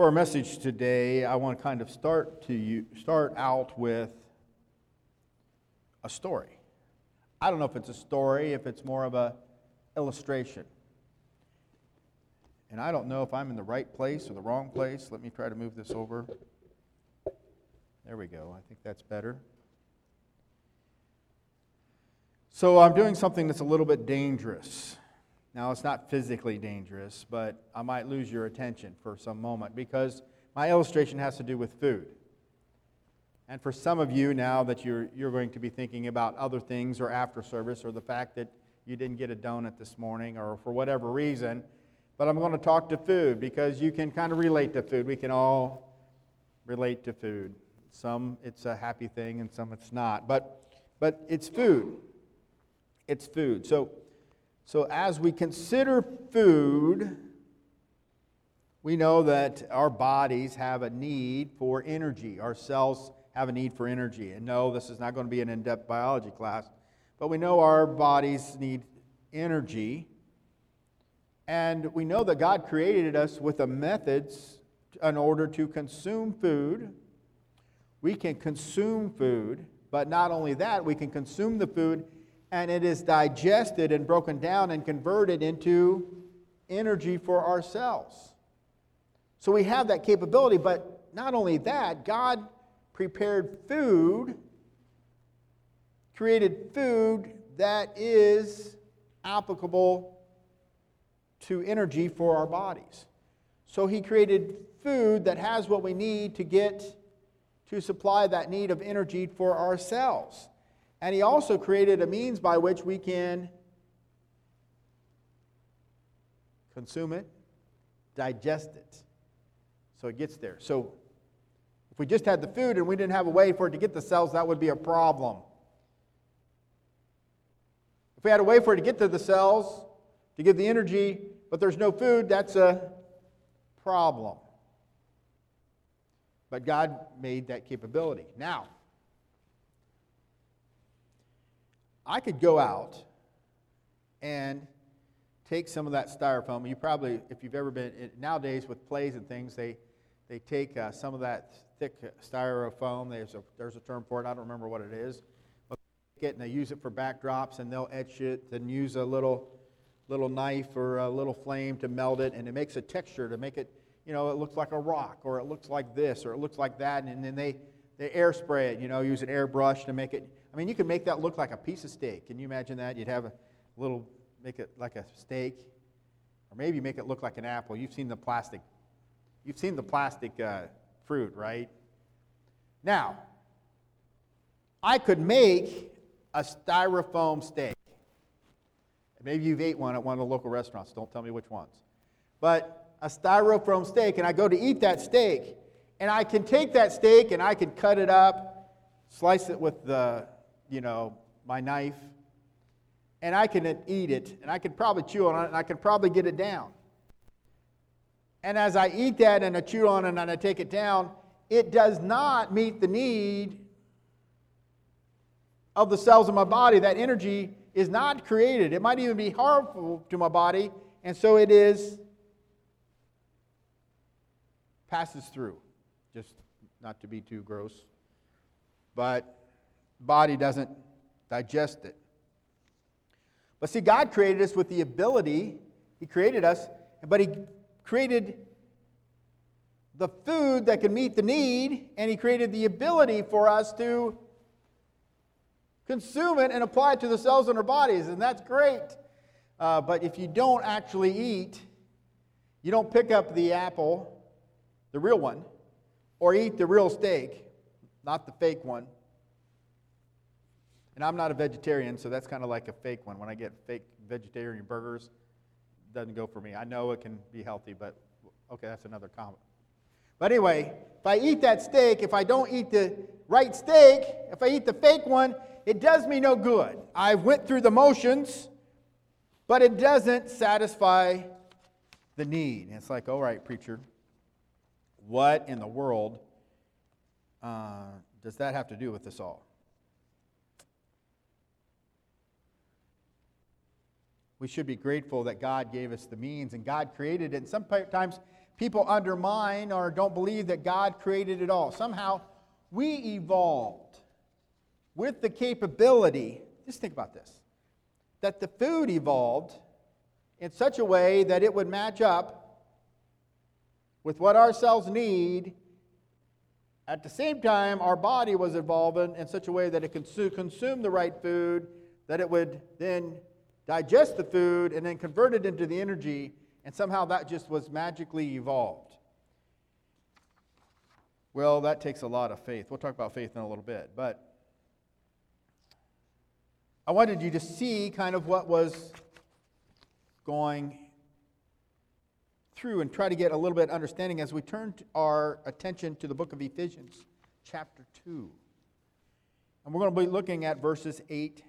For our message today, I want to kind of start to you, start out with a story. I don't know if it's a story, if it's more of a illustration. And I don't know if I'm in the right place or the wrong place. Let me try to move this over. There we go. I think that's better. So I'm doing something that's a little bit dangerous. Now, it's not physically dangerous, but I might lose your attention for some moment because my illustration has to do with food. And for some of you, now that you're, you're going to be thinking about other things or after service or the fact that you didn't get a donut this morning or for whatever reason, but I'm going to talk to food because you can kind of relate to food. We can all relate to food. Some it's a happy thing and some it's not. But, but it's food. It's food. So, so as we consider food, we know that our bodies have a need for energy. Our cells have a need for energy. And no, this is not going to be an in depth biology class, but we know our bodies need energy. And we know that God created us with a methods in order to consume food. We can consume food, but not only that, we can consume the food and it is digested and broken down and converted into energy for ourselves. So we have that capability, but not only that, God prepared food, created food that is applicable to energy for our bodies. So he created food that has what we need to get to supply that need of energy for ourselves. And he also created a means by which we can consume it, digest it. So it gets there. So if we just had the food and we didn't have a way for it to get the cells, that would be a problem. If we had a way for it to get to the cells, to give the energy, but there's no food, that's a problem. But God made that capability. Now, I could go out and take some of that styrofoam. You probably, if you've ever been, nowadays with plays and things, they, they take uh, some of that thick styrofoam. There's a, there's a term for it. I don't remember what it is. But they get and they use it for backdrops and they'll etch it and use a little, little knife or a little flame to melt it. And it makes a texture to make it, you know, it looks like a rock or it looks like this or it looks like that. And then they, they air spray it, you know, use an airbrush to make it I mean, you could make that look like a piece of steak. Can you imagine that? You'd have a little, make it like a steak, or maybe make it look like an apple. You've seen the plastic, you've seen the plastic uh, fruit, right? Now, I could make a styrofoam steak. Maybe you've ate one at one of the local restaurants. Don't tell me which ones. But a styrofoam steak, and I go to eat that steak, and I can take that steak and I can cut it up, slice it with the you know, my knife, and I can eat it, and I can probably chew on it, and I can probably get it down. And as I eat that and I chew on it and I take it down, it does not meet the need of the cells in my body. That energy is not created. It might even be harmful to my body, and so it is passes through. Just not to be too gross. But body doesn't digest it. But see, God created us with the ability, He created us, but He created the food that can meet the need, and He created the ability for us to consume it and apply it to the cells in our bodies, and that's great. Uh, but if you don't actually eat, you don't pick up the apple, the real one, or eat the real steak, not the fake one and I'm not a vegetarian, so that's kind of like a fake one. When I get fake vegetarian burgers, doesn't go for me. I know it can be healthy, but okay, that's another comment. But anyway, if I eat that steak, if I don't eat the right steak, if I eat the fake one, it does me no good. I went through the motions, but it doesn't satisfy the need. And it's like, all right, preacher, what in the world uh, does that have to do with this all? We should be grateful that God gave us the means and God created it. And sometimes People undermine or don't believe that God created it all. Somehow, we evolved with the capability, just think about this, that the food evolved in such a way that it would match up with what our cells need. At the same time, our body was evolving in such a way that it could consume the right food, that it would then digest the food and then convert it into the energy, and somehow that just was magically evolved. Well, that takes a lot of faith. We'll talk about faith in a little bit. But I wanted you to see kind of what was going through and try to get a little bit understanding as we turn our attention to the book of Ephesians, chapter 2. And we're going to be looking at verses 8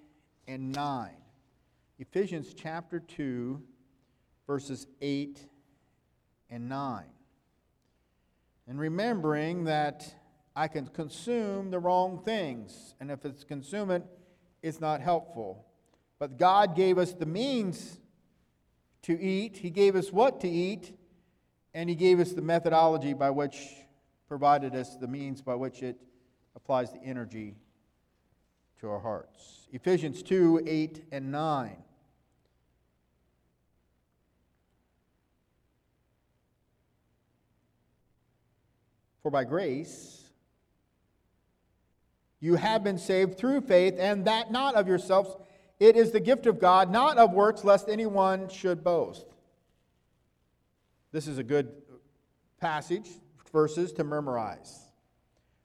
and 9. Ephesians chapter 2, verses 8 and 9. And remembering that I can consume the wrong things, and if it's consume it, it's not helpful. But God gave us the means to eat, He gave us what to eat, and He gave us the methodology by which provided us the means by which it applies the energy to our hearts. Ephesians 2 8 and 9. For by grace you have been saved through faith, and that not of yourselves. It is the gift of God, not of works, lest anyone should boast. This is a good passage, verses to memorize.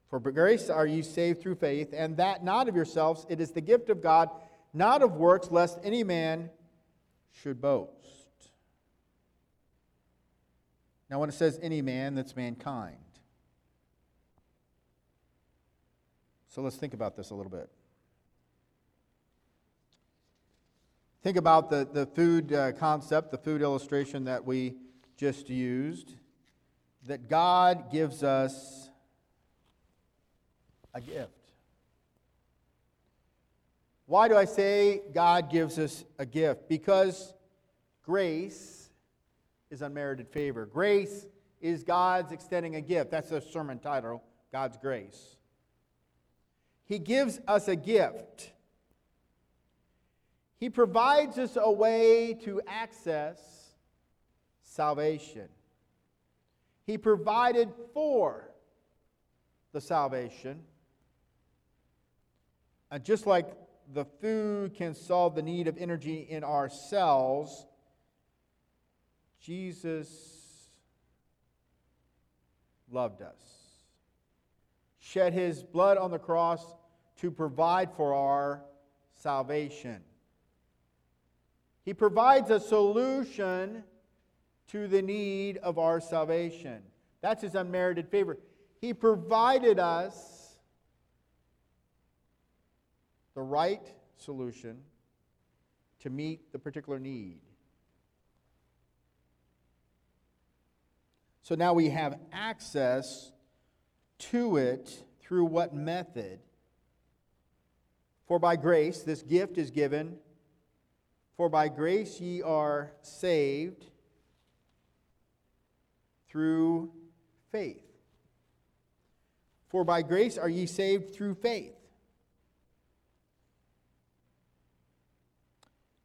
For by grace are you saved through faith, and that not of yourselves. It is the gift of God, not of works, lest any man should boast. Now, when it says any man, that's mankind. So let's think about this a little bit. Think about the, the food uh, concept, the food illustration that we just used. That God gives us a gift. Why do I say God gives us a gift? Because grace is unmerited favor. Grace is God's extending a gift. That's the sermon title God's grace. He gives us a gift. He provides us a way to access salvation. He provided for the salvation. And just like the food can solve the need of energy in our cells, Jesus loved us shed his blood on the cross to provide for our salvation. He provides a solution to the need of our salvation. That's his unmerited favor. He provided us the right solution to meet the particular need. So now we have access to it through what method? For by grace, this gift is given. For by grace ye are saved through faith. For by grace are ye saved through faith.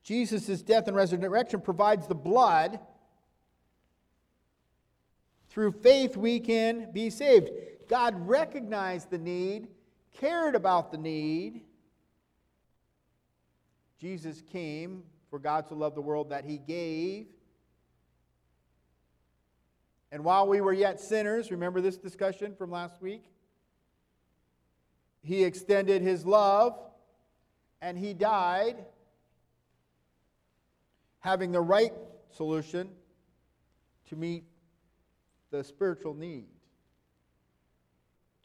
Jesus' death and resurrection provides the blood. Through faith, we can be saved. God recognized the need, cared about the need. Jesus came for God to love the world that he gave. And while we were yet sinners, remember this discussion from last week? He extended his love and he died, having the right solution to meet the spiritual need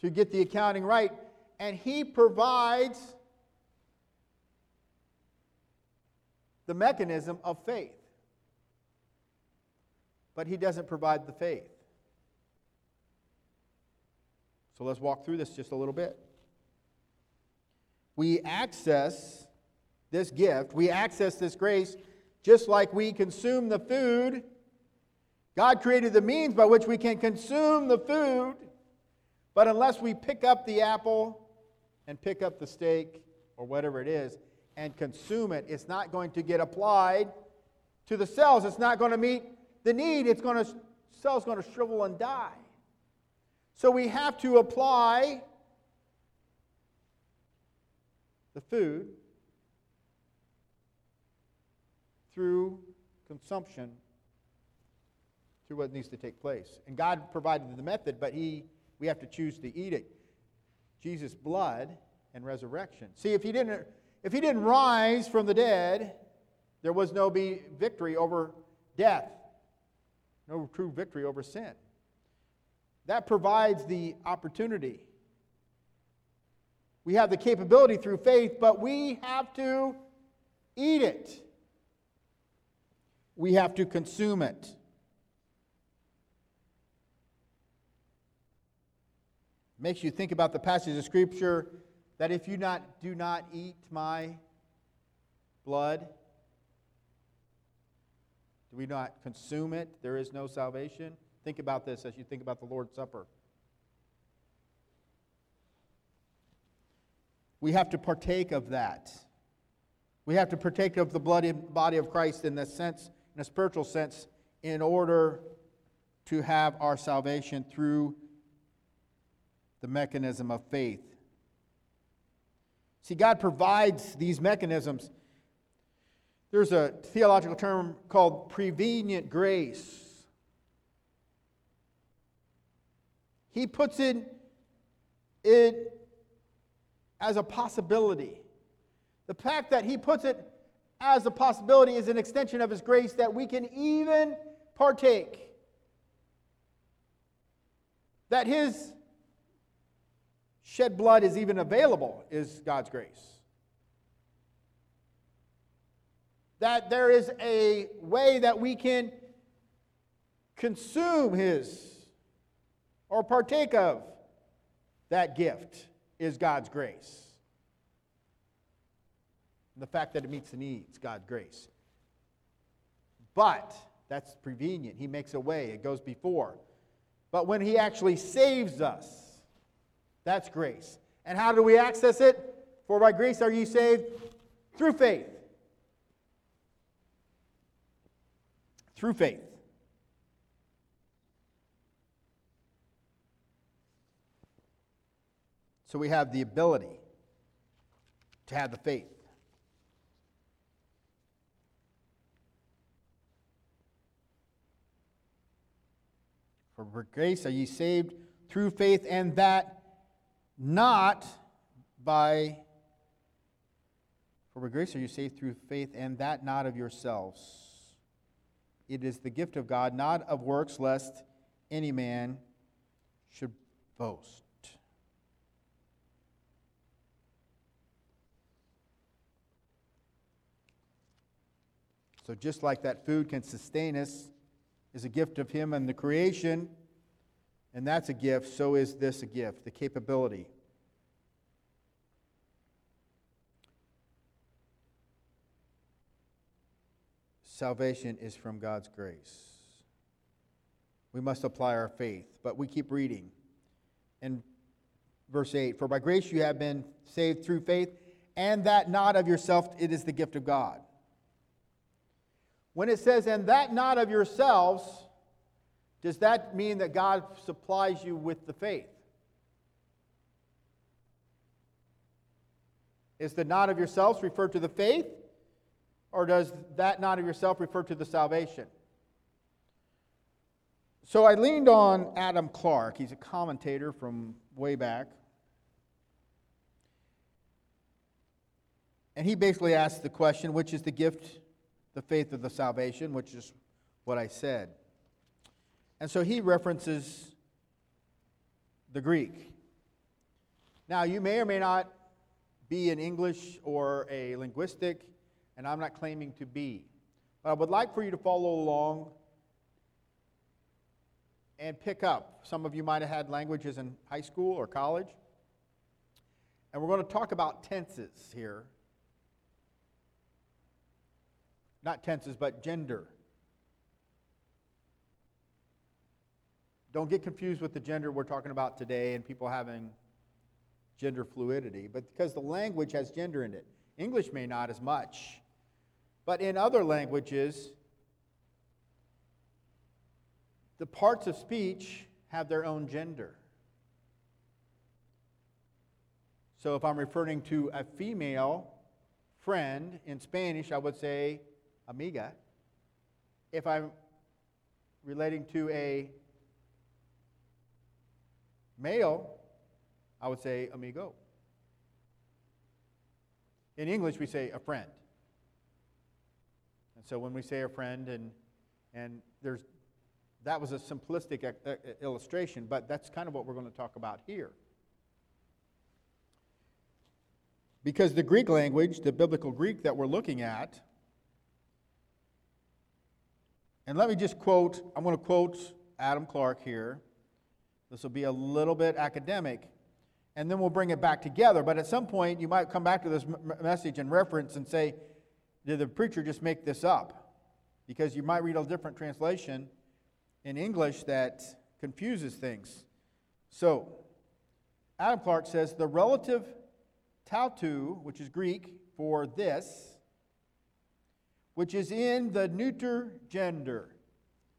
to get the accounting right. And He provides the mechanism of faith. But He doesn't provide the faith. So let's walk through this just a little bit. We access this gift, we access this grace just like we consume the food God created the means by which we can consume the food, but unless we pick up the apple and pick up the steak or whatever it is and consume it, it's not going to get applied to the cells. It's not going to meet the need. It's going to cell's going to shrivel and die. So we have to apply the food through consumption through what needs to take place. And God provided the method, but he, we have to choose to eat it. Jesus' blood and resurrection. See, if he didn't, if he didn't rise from the dead, there was no be victory over death, no true victory over sin. That provides the opportunity. We have the capability through faith, but we have to eat it. We have to consume it. makes you think about the passage of Scripture that if you not, do not eat my blood, do we not consume it? There is no salvation. Think about this as you think about the Lord's Supper. We have to partake of that. We have to partake of the bloody body of Christ in the sense, in a spiritual sense, in order to have our salvation through the mechanism of faith. See, God provides these mechanisms. There's a theological term called prevenient grace. He puts it, it as a possibility. The fact that he puts it as a possibility is an extension of his grace that we can even partake. That his shed blood is even available is God's grace. That there is a way that we can consume His or partake of that gift is God's grace. And the fact that it meets the needs, God's grace. But that's prevenient. He makes a way, it goes before. But when He actually saves us, that's grace. And how do we access it? For by grace are ye saved through faith. Through faith. So we have the ability to have the faith. For by grace are ye saved through faith, and that not by, for by grace are you saved through faith, and that not of yourselves. It is the gift of God, not of works, lest any man should boast. So, just like that food can sustain us, is a gift of Him and the creation and that's a gift, so is this a gift the capability. Salvation is from God's grace. We must apply our faith, but we keep reading. In verse 8 For by grace you have been saved through faith, and that not of yourself, it is the gift of God. When it says, and that not of yourselves, does that mean that God supplies you with the faith? Is the not of yourselves refer to the faith? Or does that not of yourself refer to the salvation? So I leaned on Adam Clarke. He's a commentator from way back. And he basically asked the question which is the gift, the faith of the salvation, which is what I said. And so he references the Greek. Now, you may or may not be an English or a linguistic, and I'm not claiming to be. But I would like for you to follow along and pick up. Some of you might have had languages in high school or college. And we're going to talk about tenses here. Not tenses, but gender. Don't get confused with the gender we're talking about today and people having gender fluidity, but because the language has gender in it. English may not as much, but in other languages, the parts of speech have their own gender. So if I'm referring to a female friend in Spanish, I would say amiga. If I'm relating to a male, I would say amigo. In English, we say a friend. And so when we say a friend, and, and there's, that was a simplistic uh, uh, illustration, but that's kind of what we're going to talk about here. Because the Greek language, the biblical Greek that we're looking at, and let me just quote, I'm going to quote Adam Clarke here. This will be a little bit academic, and then we'll bring it back together. But at some point, you might come back to this m- message and reference and say, Did the preacher just make this up? Because you might read a different translation in English that confuses things. So, Adam Clarke says the relative touto, which is Greek for this, which is in the neuter gender,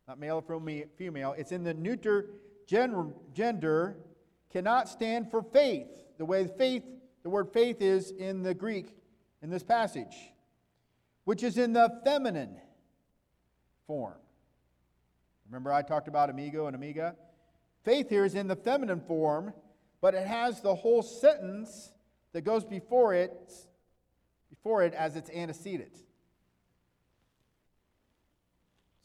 not male or female, it's in the neuter gender, cannot stand for faith, the way faith, the word faith is in the Greek in this passage, which is in the feminine form. Remember, I talked about amigo and amiga? Faith here is in the feminine form, but it has the whole sentence that goes before it, before it as its antecedent.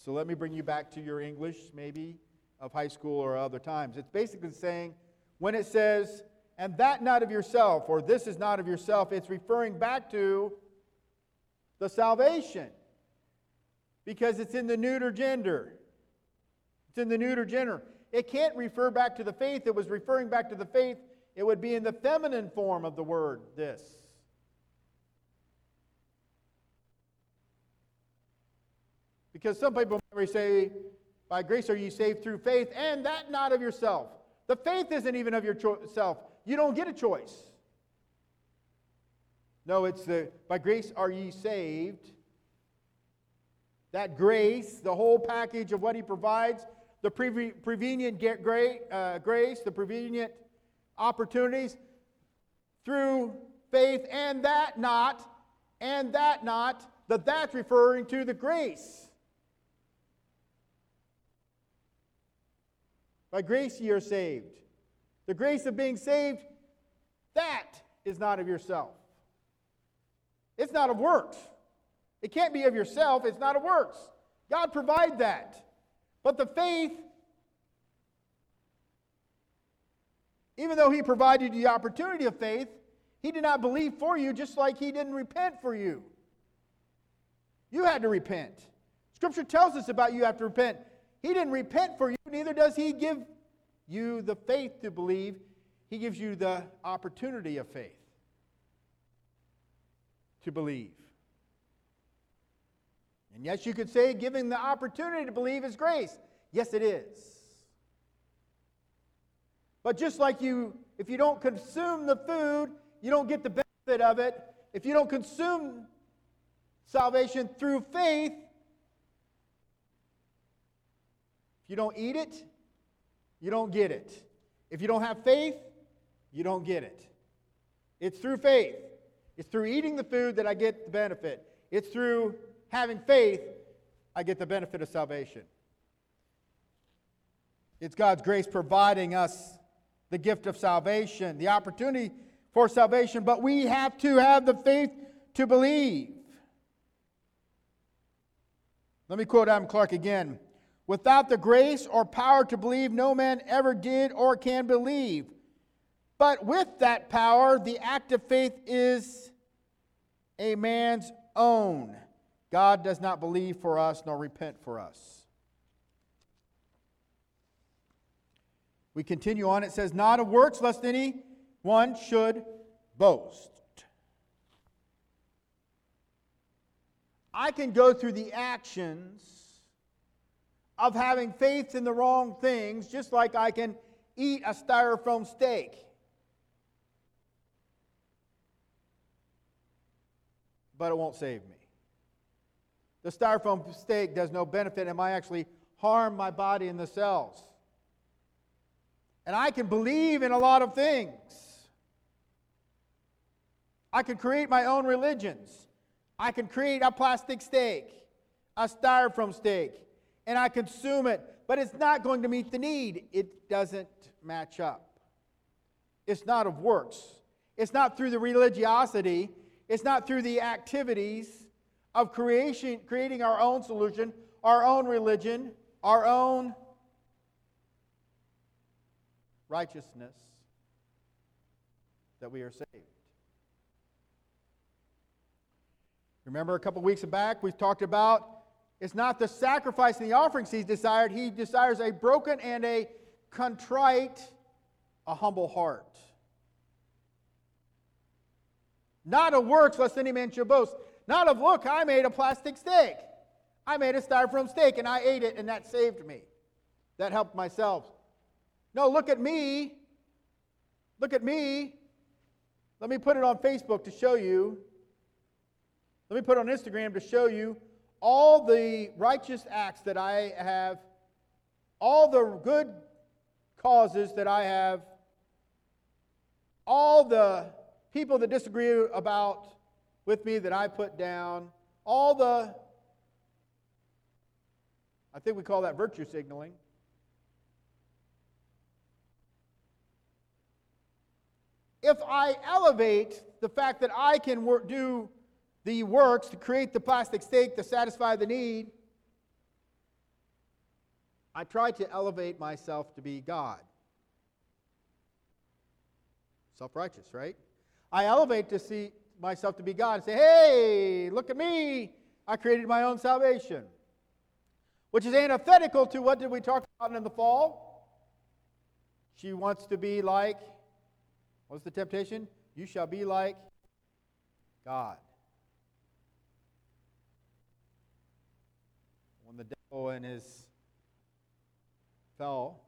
So let me bring you back to your English, maybe, of high school or other times. It's basically saying when it says, and that not of yourself, or this is not of yourself, it's referring back to the salvation because it's in the neuter gender. It's in the neuter gender. It can't refer back to the faith. It was referring back to the faith. It would be in the feminine form of the word, this. Because some people may say, by grace are you saved through faith, and that not of yourself. The faith isn't even of yourself. You don't get a choice. No, it's the by grace are ye saved. That grace, the whole package of what he provides, the prevenient uh, grace, the prevenient opportunities through faith, and that not, and that not, that that's referring to the grace. By grace ye are saved. The grace of being saved, that is not of yourself. It's not of works. It can't be of yourself, it's not of works. God provide that. But the faith, even though He provided you the opportunity of faith, He did not believe for you just like He didn't repent for you. You had to repent. Scripture tells us about you have to repent. He didn't repent for you, neither does He give you the faith to believe. He gives you the opportunity of faith to believe. And yes, you could say giving the opportunity to believe is grace. Yes, it is. But just like you, if you don't consume the food, you don't get the benefit of it. If you don't consume salvation through faith, if you don't eat it, you don't get it. If you don't have faith, you don't get it. It's through faith. It's through eating the food that I get the benefit. It's through having faith I get the benefit of salvation. It's God's grace providing us the gift of salvation, the opportunity for salvation, but we have to have the faith to believe. Let me quote Adam Clarke again. Without the grace or power to believe, no man ever did or can believe. But with that power, the act of faith is a man's own. God does not believe for us nor repent for us. We continue on. It says, Not of works, lest any one should boast. I can go through the actions of having faith in the wrong things, just like I can eat a styrofoam steak. But it won't save me. The styrofoam steak does no benefit and might actually harm my body and the cells. And I can believe in a lot of things. I can create my own religions. I can create a plastic steak, a styrofoam steak, and I consume it, but it's not going to meet the need. It doesn't match up. It's not of works. It's not through the religiosity. It's not through the activities of creation, creating our own solution, our own religion, our own righteousness that we are saved. Remember a couple weeks back, we talked about it's not the sacrifice and the offerings he's desired. He desires a broken and a contrite, a humble heart. Not of works, lest any man should boast. Not of, look, I made a plastic steak. I made a styrofoam steak and I ate it and that saved me. That helped myself. No, look at me. Look at me. Let me put it on Facebook to show you. Let me put it on Instagram to show you all the righteous acts that I have, all the good causes that I have, all the people that disagree about with me that I put down, all the, I think we call that virtue signaling. If I elevate the fact that I can work, do the works to create the plastic steak to satisfy the need, I try to elevate myself to be God. Self righteous, right? I elevate to see myself to be God and say, hey, look at me. I created my own salvation. Which is antithetical to what did we talk about in the fall? She wants to be like, what's the temptation? You shall be like God. Devil and his fell,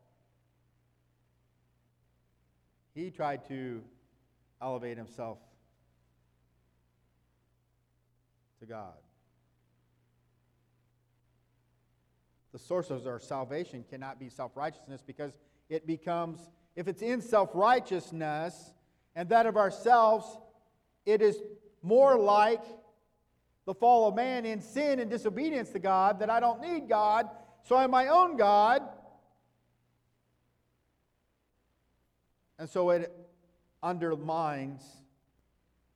he tried to elevate himself to God. The source of our salvation cannot be self righteousness because it becomes, if it's in self righteousness and that of ourselves, it is more like the fall of man in sin and disobedience to God that I don't need God, so I'm my own God. And so it undermines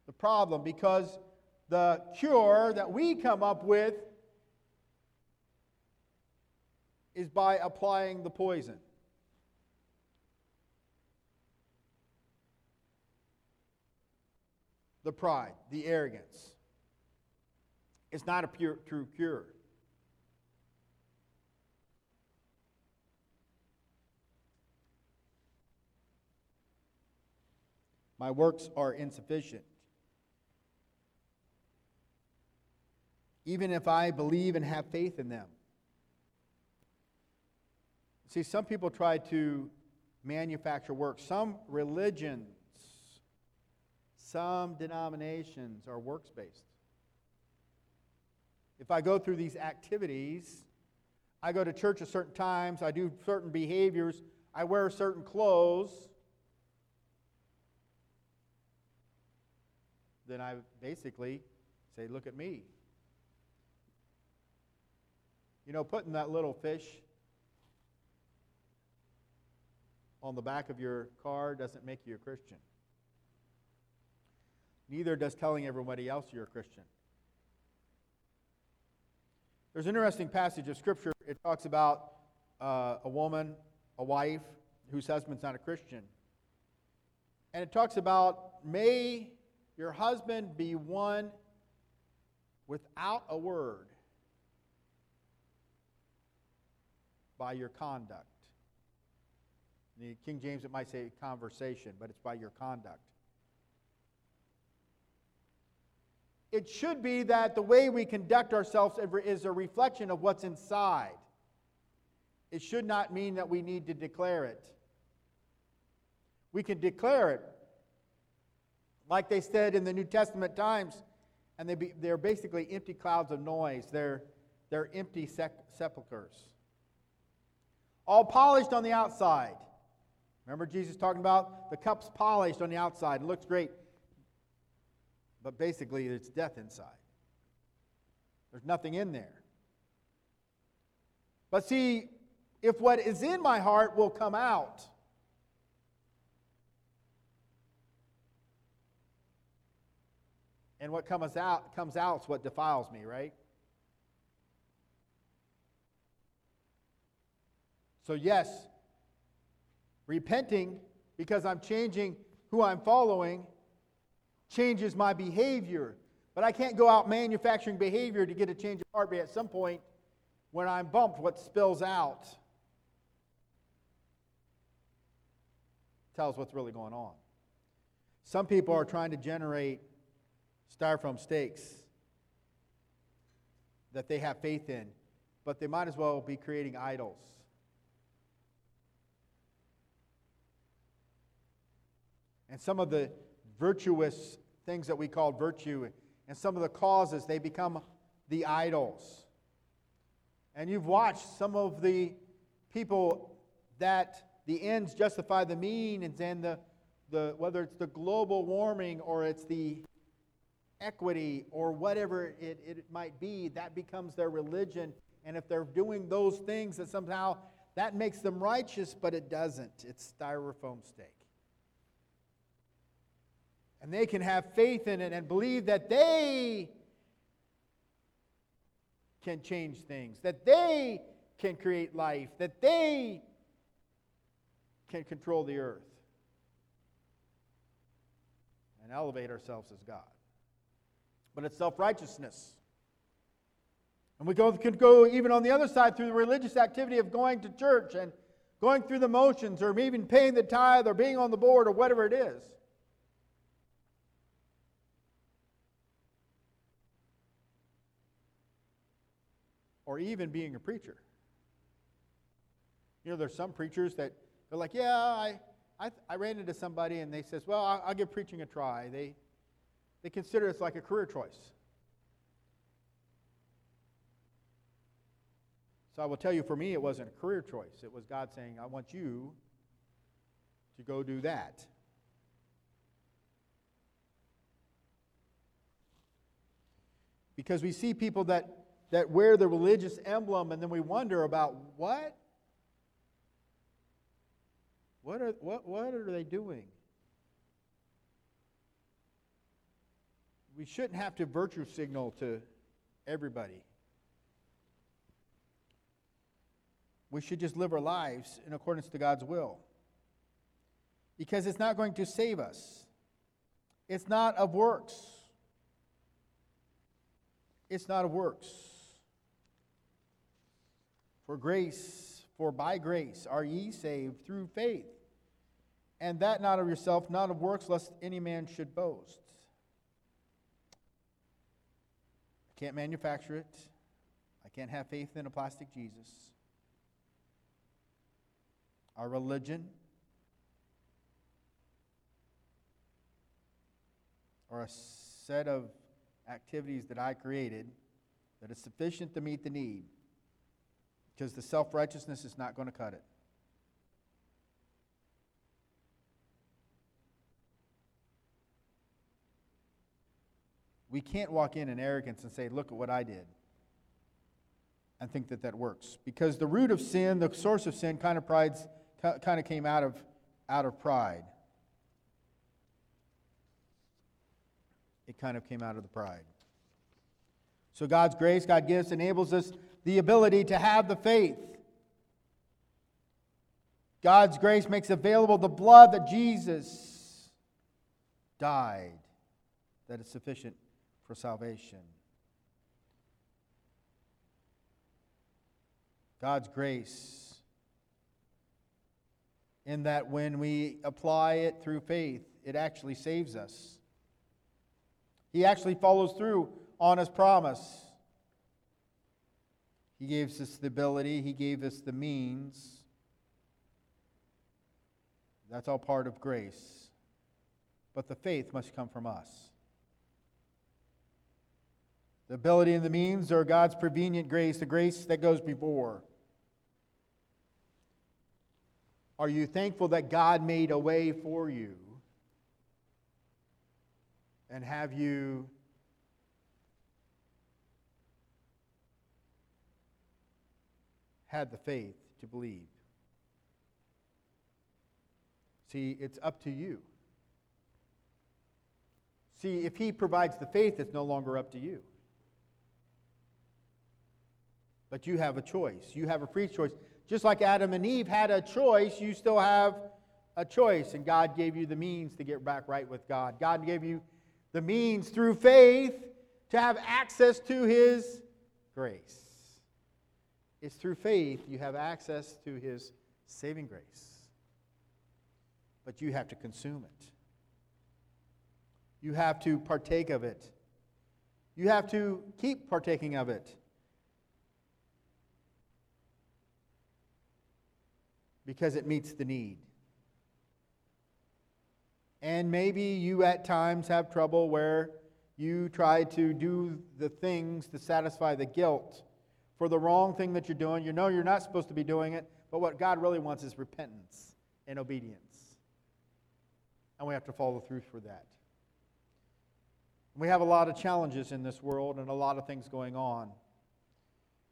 the problem because the cure that we come up with is by applying the poison. The pride, the arrogance. It's not a pure, true cure. My works are insufficient. even if I believe and have faith in them. See, some people try to manufacture works. Some religions, some denominations are works based. If I go through these activities, I go to church at certain times, I do certain behaviors, I wear certain clothes, then I basically say, Look at me. You know, putting that little fish on the back of your car doesn't make you a Christian. Neither does telling everybody else you're a Christian. There's an interesting passage of Scripture. It talks about uh, a woman, a wife, whose husband's not a Christian. And it talks about, may your husband be one without a word by your conduct. In the King James, it might say conversation, but it's by your conduct. It should be that the way we conduct ourselves is a reflection of what's inside. it should not mean that we need to declare it. We can declare it. Like they said in the New Testament times, and they be, they're basically empty clouds of noise. They're, they're empty sepulchres. All polished on the outside. Remember Jesus talking about the cup's polished on the outside. It looks great. But basically, it's death inside. There's nothing in there. But see, if what is in my heart will come out, and what comes out comes out is what defiles me, right? So yes, repenting because I'm changing who I'm following changes my behavior. But I can't go out manufacturing behavior to get a change of heart. But at some point, when I'm bumped, what spills out tells what's really going on. Some people are trying to generate styrofoam steaks that they have faith in, but they might as well be creating idols. And some of the virtuous things that we call virtue and some of the causes, they become the idols. And you've watched some of the people that the ends justify the means, and the, the, whether it's the global warming or it's the equity or whatever it, it might be, that becomes their religion. And if they're doing those things, that somehow that makes them righteous, but it doesn't. It's styrofoam steak. And they can have faith in it and believe that they can change things, that they can create life, that they can control the earth and elevate ourselves as God. But it's self righteousness. And we go, could go even on the other side through the religious activity of going to church and going through the motions or even paying the tithe or being on the board or whatever it is. Or even being a preacher. You know, there's some preachers that they're like, yeah, I, I, I ran into somebody and they says, well, I'll, I'll give preaching a try. They, they consider it's like a career choice. So I will tell you, for me, it wasn't a career choice. It was God saying, I want you to go do that. Because we see people that that wear the religious emblem, and then we wonder about what? What are, what, what are they doing? We shouldn't have to virtue signal to everybody. We should just live our lives in accordance to God's will. Because it's not going to save us. It's not of works. It's not of works. For grace, for by grace are ye saved through faith. And that not of yourself, not of works, lest any man should boast. I can't manufacture it. I can't have faith in a plastic Jesus. Our religion, or a set of activities that I created that is sufficient to meet the need because the self righteousness is not going to cut it. We can't walk in in arrogance and say, Look at what I did, and think that that works. Because the root of sin, the source of sin, kind of, prides, kind of came out of, out of pride. It kind of came out of the pride. So God's grace, God gives, enables us the ability to have the faith. God's grace makes available the blood that Jesus died, that is sufficient for salvation. God's grace, in that when we apply it through faith, it actually saves us. He actually follows through on his promise. He gave us the ability, He gave us the means. That's all part of grace. But the faith must come from us. The ability and the means are God's prevenient grace, the grace that goes before. Are you thankful that God made a way for you? And have you had the faith to believe? See, it's up to you. See, if He provides the faith, it's no longer up to you. But you have a choice. You have a free choice. Just like Adam and Eve had a choice, you still have a choice. And God gave you the means to get back right with God. God gave you the means through faith to have access to His grace. It's through faith you have access to His saving grace. But you have to consume it, you have to partake of it, you have to keep partaking of it. because it meets the need. And maybe you at times have trouble where you try to do the things to satisfy the guilt for the wrong thing that you're doing. You know you're not supposed to be doing it, but what God really wants is repentance and obedience. And we have to follow through for that. We have a lot of challenges in this world and a lot of things going on.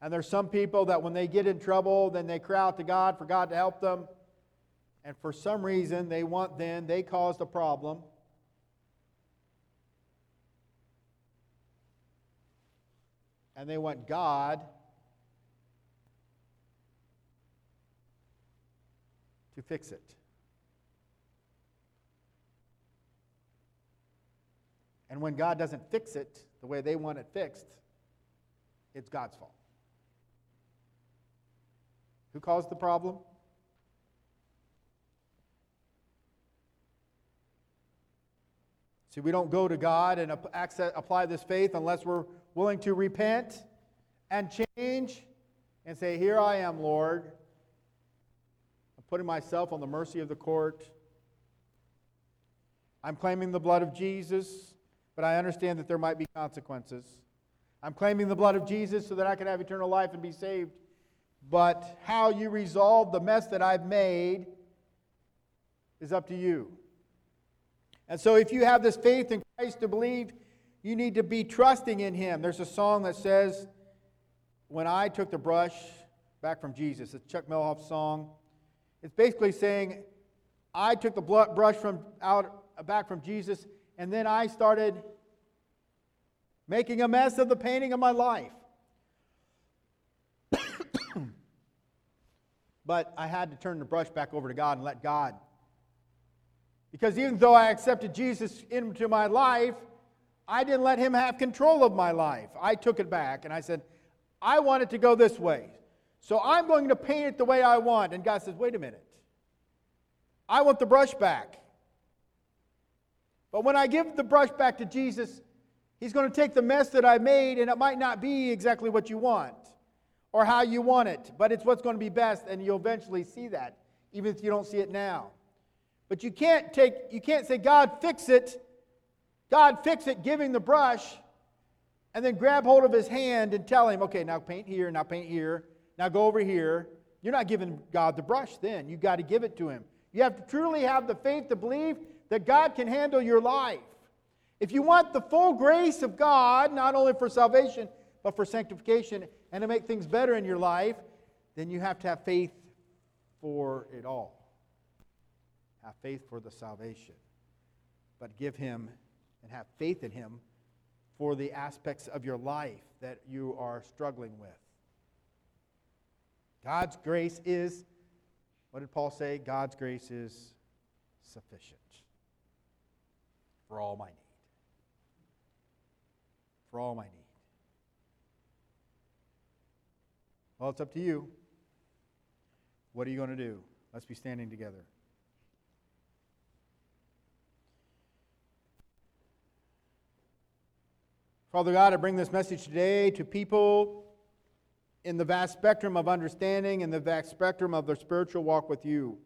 And there's some people that when they get in trouble, then they cry out to God for God to help them. And for some reason, they want then, they caused a problem. And they want God to fix it. And when God doesn't fix it the way they want it fixed, it's God's fault. Who caused the problem? See, we don't go to God and apply this faith unless we're willing to repent and change and say, Here I am, Lord. Putting myself on the mercy of the court. I'm claiming the blood of Jesus, but I understand that there might be consequences. I'm claiming the blood of Jesus so that I can have eternal life and be saved but how you resolve the mess that I've made is up to you. And so, if you have this faith in Christ to believe, you need to be trusting in Him. There's a song that says, When I took the brush back from Jesus, it's Chuck Melhoff's song. It's basically saying, I took the brush from out back from Jesus, and then I started making a mess of the painting of my life. but I had to turn the brush back over to God and let God. Because even though I accepted Jesus into my life, I didn't let him have control of my life. I took it back and I said, I want it to go this way. So I'm going to paint it the way I want. And God says, wait a minute. I want the brush back. But when I give the brush back to Jesus, He's going to take the mess that I made, and it might not be exactly what you want or how you want it, but it's what's going to be best, and you'll eventually see that, even if you don't see it now. But you can't take, you can't say, God, fix it. God, fix it, giving the brush, and then grab hold of his hand and tell him, okay, now paint here, now paint here, now go over here. You're not giving God the brush then. You've got to give it to him. You have to truly have the faith to believe that God can handle your life. If you want the full grace of God, not only for salvation, but for sanctification and to make things better in your life, then you have to have faith for it all. Have faith for the salvation. But give Him and have faith in Him for the aspects of your life that you are struggling with. God's grace is, what did Paul say? God's grace is sufficient for all my need. For all my need. Well, it's up to you. What are you going to do? Let's be standing together. Father God, I bring this message today to people in the vast spectrum of understanding and the vast spectrum of their spiritual walk with you.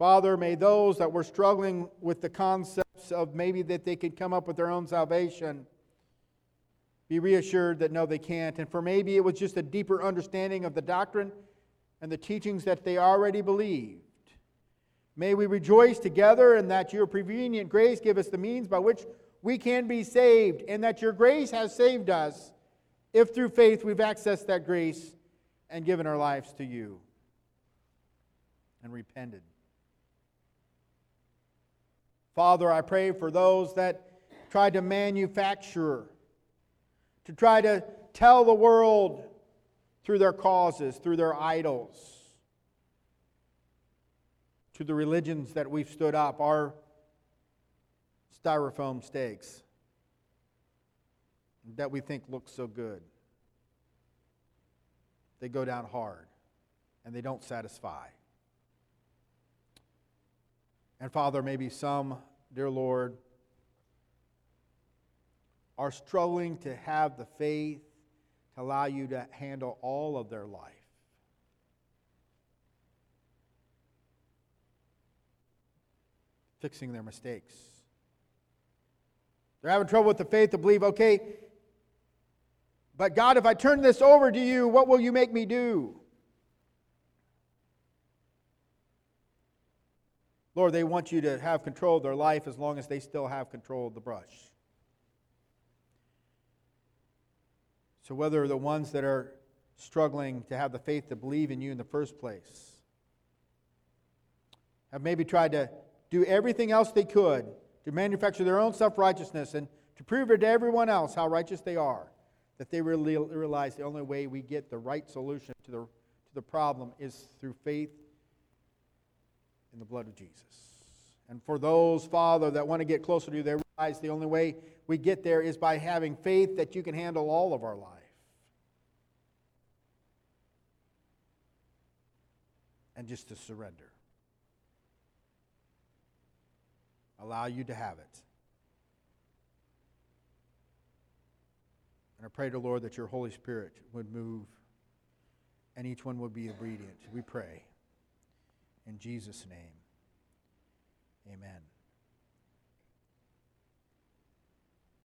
Father, may those that were struggling with the concepts of maybe that they could come up with their own salvation be reassured that no, they can't. And for maybe it was just a deeper understanding of the doctrine and the teachings that they already believed. May we rejoice together in that your prevenient grace give us the means by which we can be saved, and that your grace has saved us if through faith we've accessed that grace and given our lives to you and repented. Father, I pray for those that tried to manufacture, to try to tell the world through their causes, through their idols, to the religions that we've stood up, our styrofoam steaks that we think look so good. They go down hard and they don't satisfy. And Father, maybe some, dear Lord, are struggling to have the faith to allow you to handle all of their life. Fixing their mistakes. They're having trouble with the faith to believe, okay, but God, if I turn this over to you, what will you make me do? Lord, they want you to have control of their life as long as they still have control of the brush. So, whether the ones that are struggling to have the faith to believe in you in the first place have maybe tried to do everything else they could to manufacture their own self righteousness and to prove it to everyone else how righteous they are that they really realize the only way we get the right solution to the, to the problem is through faith in the blood of Jesus. And for those, Father, that want to get closer to you, they realize the only way we get there is by having faith that you can handle all of our life. And just to surrender. Allow you to have it. And I pray to Lord that your Holy Spirit would move and each one would be obedient. We pray. In Jesus' name, amen.